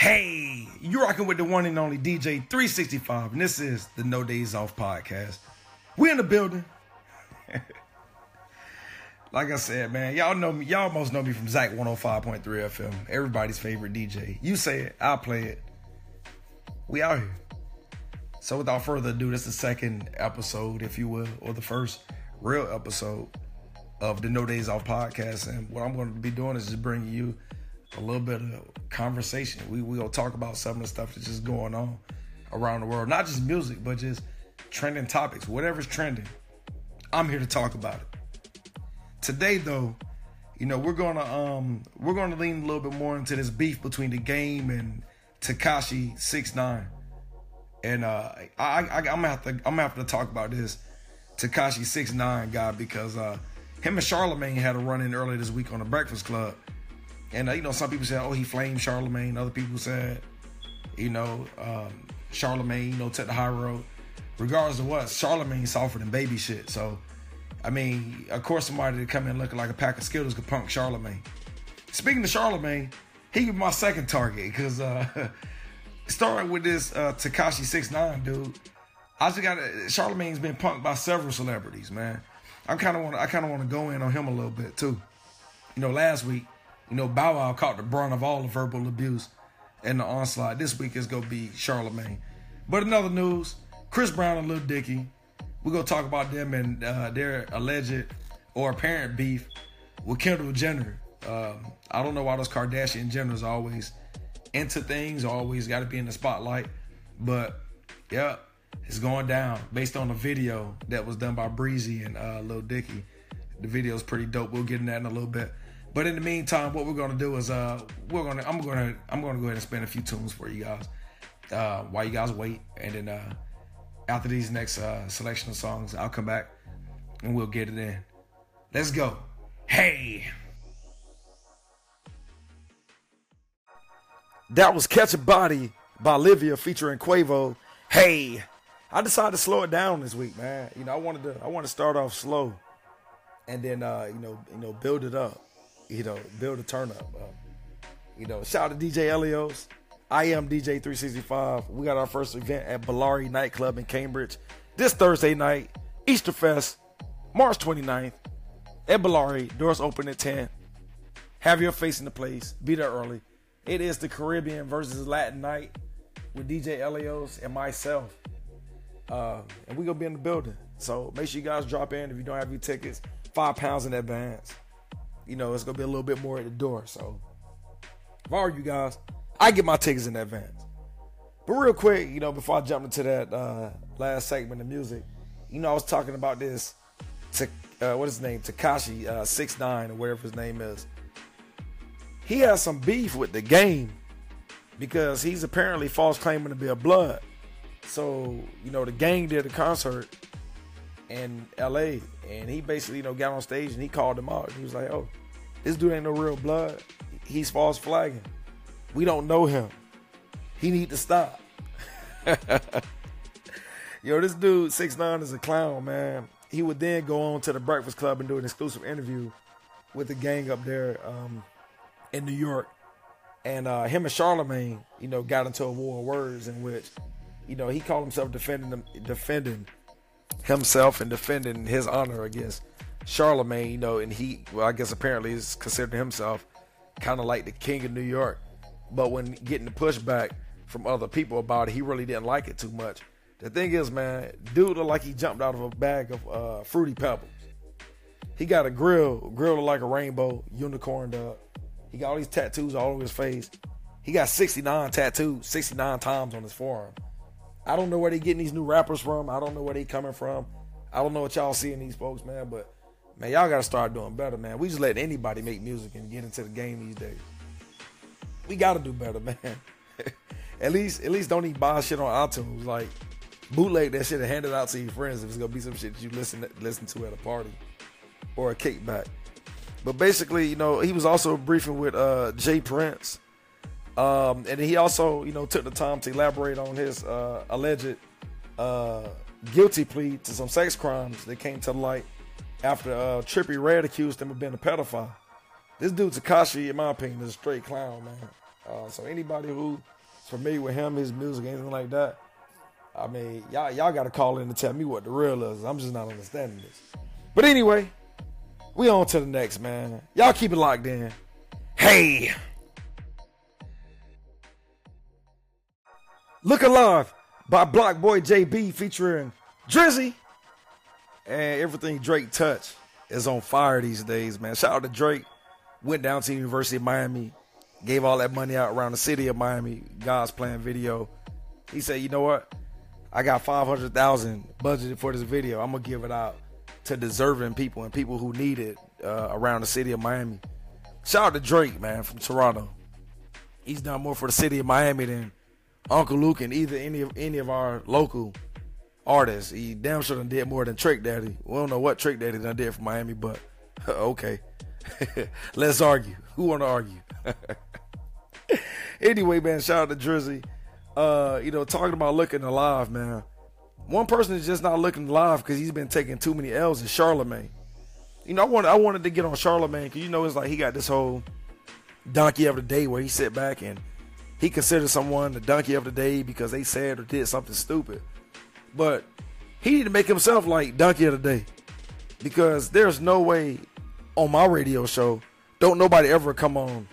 Hey, you're rocking with the one and only DJ 365, and this is the No Days Off podcast. We're in the building. like I said, man, y'all know me. Y'all most know me from Zach 105.3 FM, everybody's favorite DJ. You say it, I'll play it. We out here. So without further ado, this is the second episode, if you will, or the first real episode of the No Days Off podcast. And what I'm going to be doing is just bringing you a little bit of conversation. We we gonna talk about some of the stuff that's just going on around the world, not just music, but just trending topics, whatever's trending. I'm here to talk about it. Today, though, you know we're gonna um we're gonna lean a little bit more into this beef between the game and Tekashi Six Nine, and uh I, I I'm gonna have to I'm gonna have to talk about this Tekashi Six Nine guy because uh him and Charlemagne had a run in earlier this week on the Breakfast Club and uh, you know, some people said, "Oh, he flamed Charlemagne." Other people said, you know, um, Charlemagne, you know, took the high road. Regardless of what, Charlemagne softer than baby shit. So, I mean, of course, somebody to come in looking like a pack of Skittles could punk Charlemagne. Speaking of Charlemagne, he was my second target because uh, starting with this uh, Tekashi Six Nine dude, I just got Charlemagne's been punked by several celebrities, man. I kind of want I kind of want to go in on him a little bit too. You know, last week you know, Bow Wow caught the brunt of all the verbal abuse and the onslaught. This week is gonna be Charlemagne. But another news: Chris Brown and Lil Dicky. We're gonna talk about them and uh, their alleged or apparent beef with Kendall Jenner. Um, I don't know why those Kardashian Jenners always into things, always got to be in the spotlight. But yeah, it's going down based on a video that was done by Breezy and uh, Lil Dicky. The video is pretty dope. We'll get in that in a little bit. But in the meantime, what we're gonna do is uh we're gonna I'm gonna I'm gonna go ahead and spin a few tunes for you guys uh while you guys wait, and then uh after these next uh selection of songs, I'll come back and we'll get it in. Let's go. Hey. That was Catch a Body by Olivia featuring Quavo. Hey. I decided to slow it down this week, man. You know, I wanted to I want to start off slow and then uh, you know, you know, build it up you know, build a turn up. You know, shout out to DJ Elios. I am DJ 365. We got our first event at Bellari Nightclub in Cambridge this Thursday night, Easter Fest, March 29th at Bellari. Doors open at 10. Have your face in the place. Be there early. It is the Caribbean versus Latin night with DJ Elios and myself. Uh, and we're going to be in the building. So make sure you guys drop in if you don't have your tickets. Five pounds in advance you know, it's gonna be a little bit more at the door. So if I were you guys, I get my tickets in advance. But real quick, you know, before I jump into that uh, last segment of music, you know, I was talking about this to uh, what is his name, Tekashi uh, six nine or whatever his name is. He has some beef with the game because he's apparently false claiming to be a blood. So you know, the Game did a concert in L.A. and he basically you know got on stage and he called him out. He was like, "Oh, this dude ain't no real blood. He's false flagging. We don't know him. He need to stop. Yo, this dude six nine is a clown, man. He would then go on to the Breakfast Club and do an exclusive interview with the gang up there um, in New York. And uh, him and Charlemagne, you know, got into a war of words in which, you know, he called himself defending them, defending himself and defending his honor against Charlemagne, you know, and he, well, I guess apparently is considered himself kind of like the king of New York. But when getting the pushback from other people about it, he really didn't like it too much. The thing is, man, dude looked like he jumped out of a bag of uh, fruity pebbles. He got a grill, grill like a rainbow, unicorn up. He got all these tattoos all over his face. He got 69 tattoos, 69 times on his forearm. I don't know where they getting these new rappers from. I don't know where they coming from. I don't know what y'all seeing these folks, man, but Man, y'all gotta start doing better, man. We just let anybody make music and get into the game these days. We gotta do better, man. at least, at least don't even buy shit on iTunes. Like bootleg that shit and hand it out to your friends if it's gonna be some shit you listen listen to at a party or a kickback. But basically, you know, he was also briefing with uh, J. Prince. Um, and he also, you know, took the time to elaborate on his uh, alleged uh, guilty plea to some sex crimes that came to light after uh, Trippie Redd accused him of being a pedophile. This dude Tekashi, in my opinion, is a straight clown, man. Uh, so anybody who's familiar with him, his music, anything like that, I mean, y'all y'all got to call in and tell me what the real is. I'm just not understanding this. But anyway, we on to the next man. Y'all keep it locked in. Hey. Look Alive by BlocBoy JB featuring Drizzy. And everything Drake touch is on fire these days, man. Shout out to Drake. Went down to the University of Miami, gave all that money out around the city of Miami, God's Plan video. He said, you know what? I got 500,000 budgeted for this video. I'm going to give it out to deserving people and people who need it uh, around the city of Miami. Shout out to Drake, man, from Toronto. He's done more for the city of Miami than Uncle Luke and either any of any of our local artists. He damn sure done did more than Trick Daddy. We don't know what Trick Daddy done did for Miami, but okay. Let's argue. Who wanna argue? anyway, man, shout out to Drizzy. Uh, you know, talking about looking alive, man. One person is just not looking alive because he's been taking too many L's is Charlemagne. You know, I wanted I wanted to get on Charlemagne because you know it's like he got this whole donkey of the day where he sit back and he considers someone the donkey of the day because they said or did something stupid. But he need to make himself like donkey of the day because there's no way on my radio show don't nobody ever come on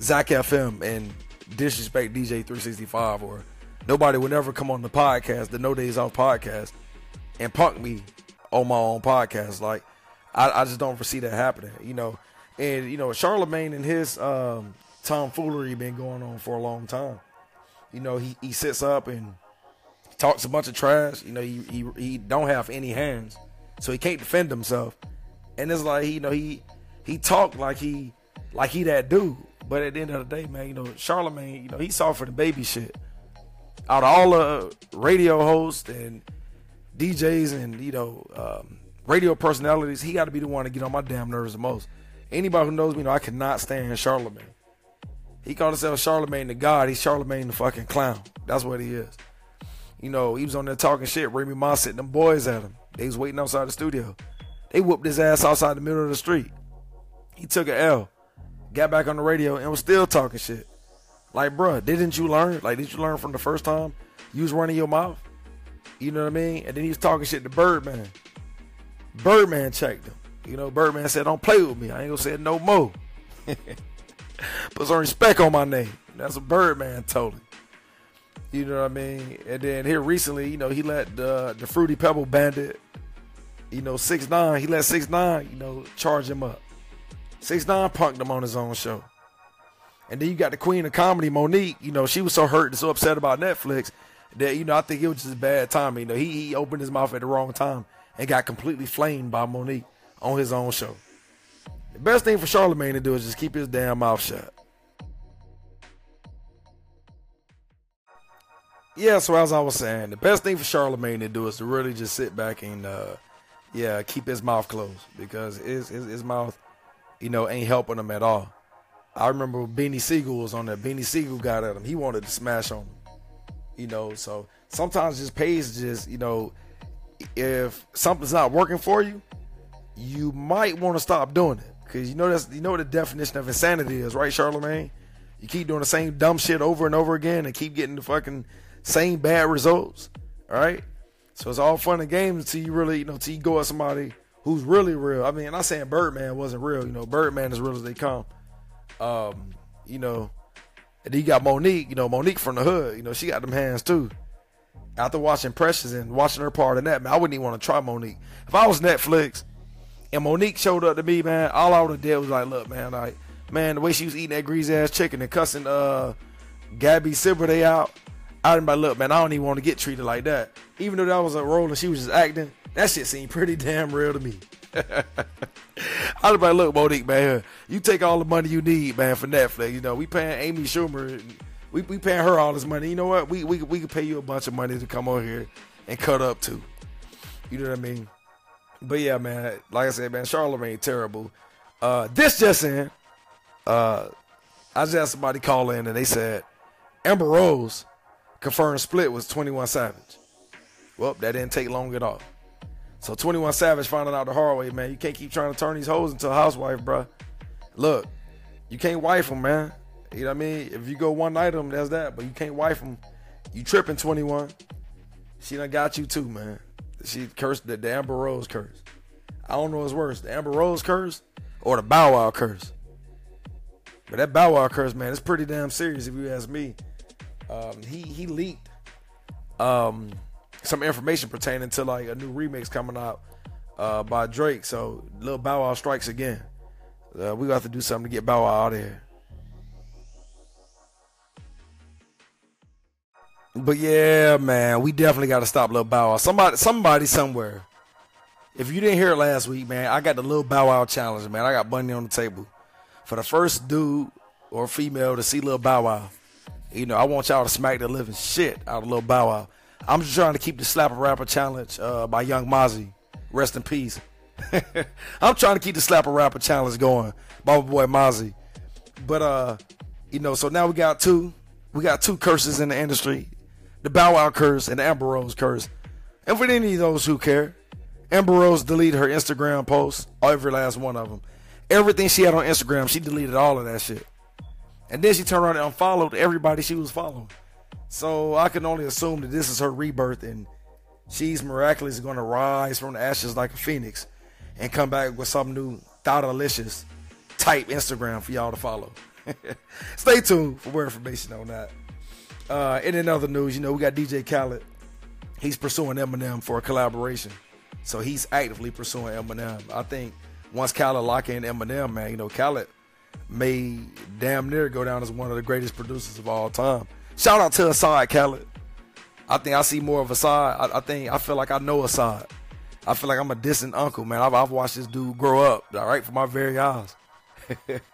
Zach FM and disrespect DJ 365 or nobody would ever come on the podcast, the No Days Off podcast, and punk me on my own podcast. Like I, I just don't foresee that happening, you know. And you know, Charlemagne and his um, tomfoolery been going on for a long time. You know, he, he sits up and talks a bunch of trash. You know, he, he he don't have any hands, so he can't defend himself. And it's like you know he he talked like he like he that dude. But at the end of the day, man, you know, Charlemagne, you know, he saw for the baby shit. Out of all the radio hosts and DJs and you know um, radio personalities, he got to be the one to get on my damn nerves the most. Anybody who knows me know I cannot stand Charlemagne. He called himself Charlemagne the God. He's Charlemagne the fucking clown. That's what he is. You know, he was on there talking shit. Remy Ma sitting them boys at him. They was waiting outside the studio. They whooped his ass outside the middle of the street. He took an L, got back on the radio, and was still talking shit. Like, bruh, didn't you learn? Like, did you learn from the first time you was running your mouth? You know what I mean? And then he was talking shit to Birdman. Birdman checked him. You know, Birdman said, "Don't play with me. I ain't gonna say no more." Put some respect on my name. That's a Birdman totally. You know what I mean? And then here recently, you know, he let the the Fruity Pebble Bandit, you know, six nine. He let six nine, you know, charge him up. Six nine punked him on his own show. And then you got the queen of comedy, Mo'Nique. You know, she was so hurt and so upset about Netflix that you know I think it was just a bad timing. You know, he he opened his mouth at the wrong time and got completely flamed by Mo'Nique on his own show. Best thing for Charlemagne to do is just keep his damn mouth shut. Yeah, so as I was saying, the best thing for Charlemagne to do is to really just sit back and, uh, yeah, keep his mouth closed because his, his, his mouth, you know, ain't helping him at all. I remember Beanie Sigel was on there. Beanie Sigel got at him. He wanted to smash on him. You know, so sometimes just pays just, you know, if something's not working for you, you might want to stop doing it. Cause you know that's you know what the definition of insanity is, right, Charlemagne? You keep doing the same dumb shit over and over again and keep getting the fucking same bad results. All right? So it's all fun and games until you really, you know, until you go at somebody who's really real. I mean, I'm not saying Birdman wasn't real, you know, Birdman is real as they come. Um, you know, and you got Mo'Nique, you know, Mo'Nique from the hood, you know, she got them hands too. After watching Precious and watching her part in that, man, I wouldn't even want to try Mo'Nique. If I was Netflix and Mo'Nique showed up to me, man, all I would have did was like, look, man, like, man, the way she was eating that greasy ass chicken and cussing uh Gabby Sidibe out, I'd be like, look, man, I don't even want to get treated like that. Even though that was a role and she was just acting, that shit seemed pretty damn real to me. I'd be like, look, Mo'Nique, man, you take all the money you need, man, for Netflix. You know, we paying Amy Schumer, we we paying her all this money. You know what? We we we can pay you a bunch of money to come over here and cut up too. You know what I mean? But yeah, man, like I said, man, Charlemagne terrible. Uh, this just in, uh, I just had somebody call in and they said Amber Rose confirmed split was 21 Savage. Well, that didn't take long at all. So 21 Savage finding out the hard way, man. You can't keep trying to turn these hoes into a housewife, bro. Look, you can't wife them, man. You know what I mean? If you go one night them, that's that. But you can't wife them. You tripping 21. She done got you too, man. She cursed the, the Amber Rose curse. I don't know what's worse, the Amber Rose curse or the Bow Wow curse. But that Bow Wow curse, man, it's pretty damn serious if you ask me. Um, he he leaked um, some information pertaining to like a new remix coming out uh, by Drake. So little Bow Wow strikes again. Uh, we got to do something to get Bow Wow out of here. But yeah, man, we definitely got to stop Lil Bow Wow. Somebody, somebody, somewhere. If you didn't hear it last week, man, I got the Lil Bow Wow challenge, man. I got money on the table for the first dude or female to see Lil Bow Wow. You know, I want y'all to smack the living shit out of Lil Bow Wow. I'm just trying to keep the Slap a Rapper challenge uh, by Young Mozzie. Rest in peace. I'm trying to keep the Slap a Rapper challenge going by my boy Mozzie. But uh, you know, so now we got two, we got two curses in the industry the Bow Wow curse and the Amber Rose curse. And for any of those who care, Amber Rose deleted her Instagram posts, every last one of them. Everything she had on Instagram, she deleted all of that shit. And then she turned around and unfollowed everybody she was following. So I can only assume that this is her rebirth and she's miraculously going to rise from the ashes like a phoenix and come back with some new thought-delicious type Instagram for y'all to follow. Stay tuned for more information on that. Uh, and in other news, you know, we got DJ Khaled. He's pursuing Eminem for a collaboration. So he's actively pursuing Eminem. I think once Khaled lock in Eminem, man, you know, Khaled may damn near go down as one of the greatest producers of all time. Shout out to Asahd Khaled. I think I see more of Asahd. I, I think I feel like I know Asahd. I feel like I'm a distant uncle, man. I've, I've watched this dude grow up, all right, for my very eyes.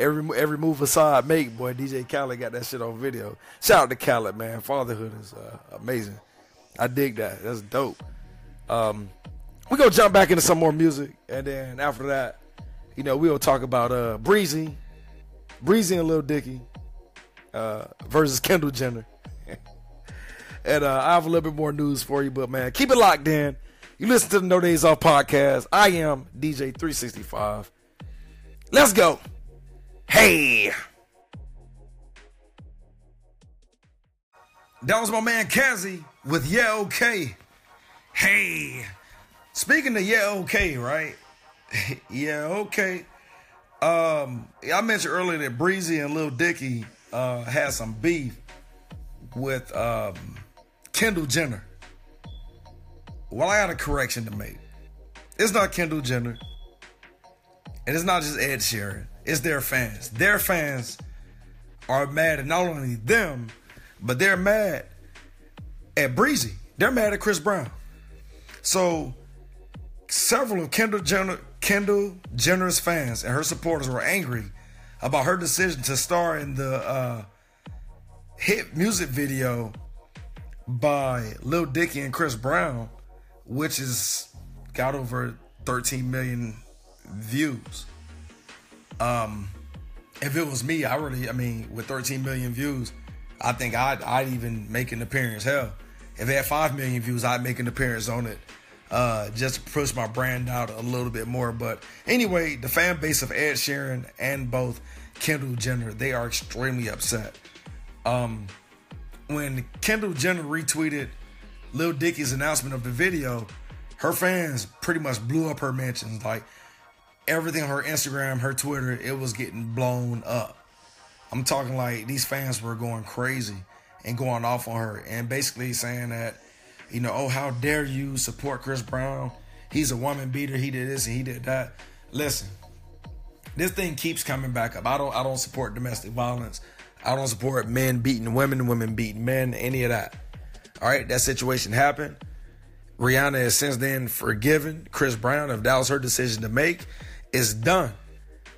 every every move Asahd make, boy, DJ Khaled got that shit on video. Shout out to Khaled, man. Fatherhood is uh, amazing. I dig that. That's dope. Um, we gonna jump back into some more music, and then after that, you know, we'll talk about uh, Breezy, Breezy and Lil Dicky uh, versus Kendall Jenner. and uh, I have a little bit more news for you, but man, keep it locked in. You listen to the No Days Off podcast. I am DJ 365. Let's go. Hey. That was my man Kazi with Yeah Okay. Hey. Speaking of Yeah Okay, right? yeah, okay. Um, I mentioned earlier that Breezy and Lil Dicky uh, had some beef with um, Kendall Jenner. Well, I got a correction to make. It's not Kendall Jenner. And it's not just Ed Sheeran. It's their fans. Their fans are mad at not only them, but they're mad at Breezy. They're mad at Chris Brown. So several of Kendall Jenner, Kendall Jenner's fans and her supporters were angry about her decision to star in the uh, hit music video by Lil Dicky and Chris Brown, which has got over 13 million views. Um, if it was me, I really, I mean, with 13 million views, I think I'd, I'd even make an appearance. Hell, if it had 5 million views, I'd make an appearance on it uh, just push my brand out a little bit more. But anyway, the fan base of Ed Sheeran and both Kendall Jenner, they are extremely upset. Um, when Kendall Jenner retweeted Lil Dicky's announcement of the video, her fans pretty much blew up her mentions. Like everything her Instagram, her Twitter, it was getting blown up. I'm talking like these fans were going crazy and going off on her and basically saying that you know, oh, how dare you support Chris Brown? He's a woman beater. He did this and he did that. Listen, this thing keeps coming back up. I don't I don't support domestic violence. I don't support men beating women, women beating men, any of that. All right, that situation happened. Rihanna has since then forgiven Chris Brown. If that was her decision to make, it's done.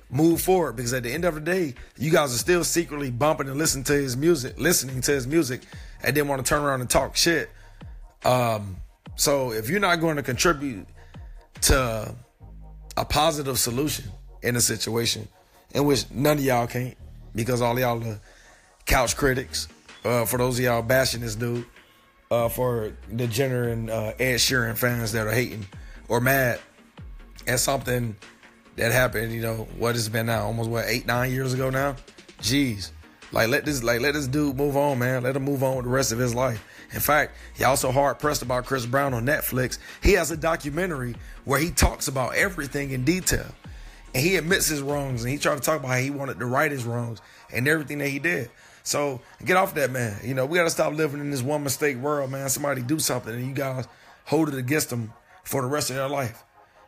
Move forward because at the end of the day, you guys are still secretly bumping and listening to his music, listening to his music, and then want to turn around and talk shit um, so if you're not going to contribute to a positive solution in a situation in which none of y'all can't, because all y'all are couch critics, uh, for those of y'all bashing this dude, uh, for the Jenner and uh, Ed Sheeran fans that are hating or mad at something that happened, you know, what has been now, almost what, eight, nine years ago now? Jeez. Like let this like let this dude move on, man. Let him move on with the rest of his life. In fact, y'all so hard pressed about Chris Brown on Netflix. He has a documentary where he talks about everything in detail. And he admits his wrongs and he tried to talk about how he wanted to right his wrongs and everything that he did. So get off that, man. You know, we gotta stop living in this one mistake world, man. Somebody do something and you guys hold it against them for the rest of their life.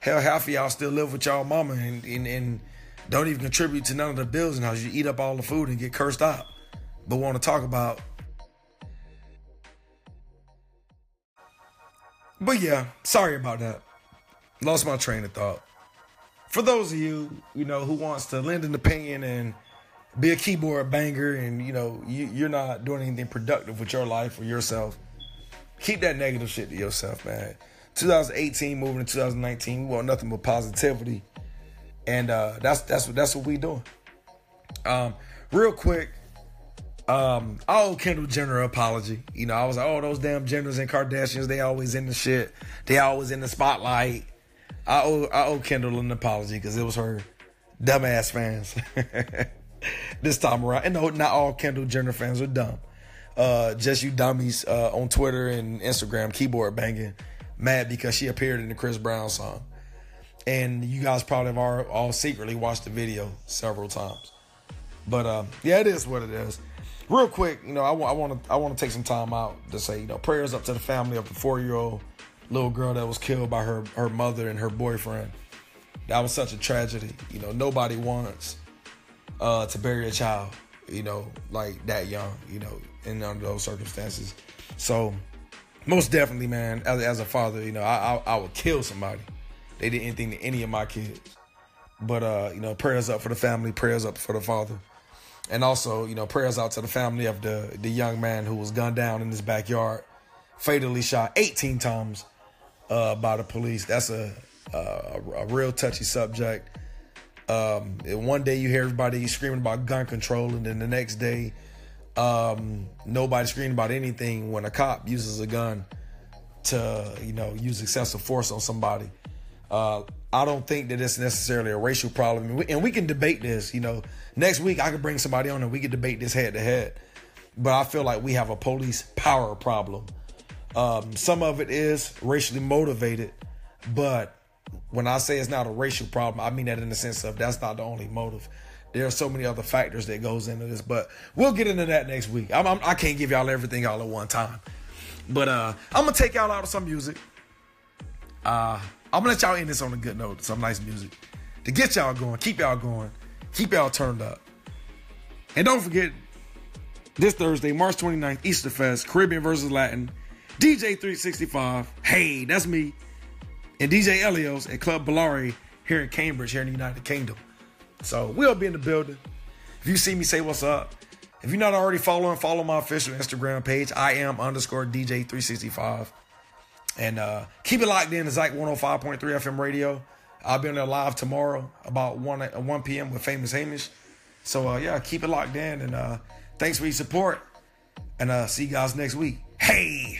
Hell, half of y'all still live with y'all mama and, and, and don't even contribute to none of the bills the house. You eat up all the food and get cursed out. But want to talk about. But yeah, sorry about that. Lost my train of thought. For those of you, you know, who wants to lend an opinion and be a keyboard banger and, you know, you, you're not doing anything productive with your life or yourself, keep that negative shit to yourself, man. 2018 moving to 2019, we want nothing but positivity and uh, that's that's what that's what we doing. Um, real quick, um, I owe Kendall Jenner apology. You know, I was like, oh, those damn Jenners and Kardashians, they always in the shit. They always in the spotlight. I owe I owe Kendall an apology because it was her dumbass fans this time around. And no, not all Kendall Jenner fans are dumb. Uh, just you dummies uh, on Twitter and Instagram, keyboard banging, mad because she appeared in the Chris Brown song and you guys probably have all, all secretly watched the video several times. But um, yeah, it is what it is. Real quick, you know, I want to I want to take some time out to say, you know, prayers up to the family of the four year old little girl that was killed by her her mother and her boyfriend. That was such a tragedy. You know, nobody wants uh, to bury a child, you know, like that young, you know, in under those circumstances. So, most definitely, man, as, as a father, you know, I, I, I would kill somebody they did anything to any of my kids. But uh, you know, prayers up for the family, prayers up for the father. And also, you know, prayers out to the family of the the young man who was gunned down in his backyard, fatally shot 18 times uh, by the police. That's a a, a real touchy subject. Um, one day you hear everybody screaming about gun control, and then the next day, um, nobody screaming about anything when a cop uses a gun to, you know, use excessive force on somebody. Uh, I don't think that it's necessarily a racial problem, and we, and we, can debate this. You know, next week I could bring somebody on and we could debate this head to head. But I feel like we have a police power problem. Um, some of it is racially motivated, but when I say it's not a racial problem, I mean that in the sense of that's not the only motive. There are so many other factors that goes into this, but we'll get into that next week. I'm, I'm, I can not give y'all everything all at one time, but uh, I'm gonna take y'all out of some music. Uh, I'm gonna let y'all end this on a good note, some nice music to get y'all going, keep y'all going, keep y'all turned up. And don't forget, this Thursday, March 29th, Easter Fest, Caribbean versus Latin, DJ 365. Hey, that's me. And DJ Elios at Club Bellari here in Cambridge, here in the United Kingdom. So we'll be in the building. If you see me, say what's up. If you're not already following, follow my official Instagram page. I am underscore DJ 365. And uh, keep it locked in to Zyke 105.3 FM radio. I'll be on there live tomorrow about 1 at 1 p.m. with Famous Hamish. So uh, yeah, keep it locked in and uh, thanks for your support. And uh, see you guys next week. Hey!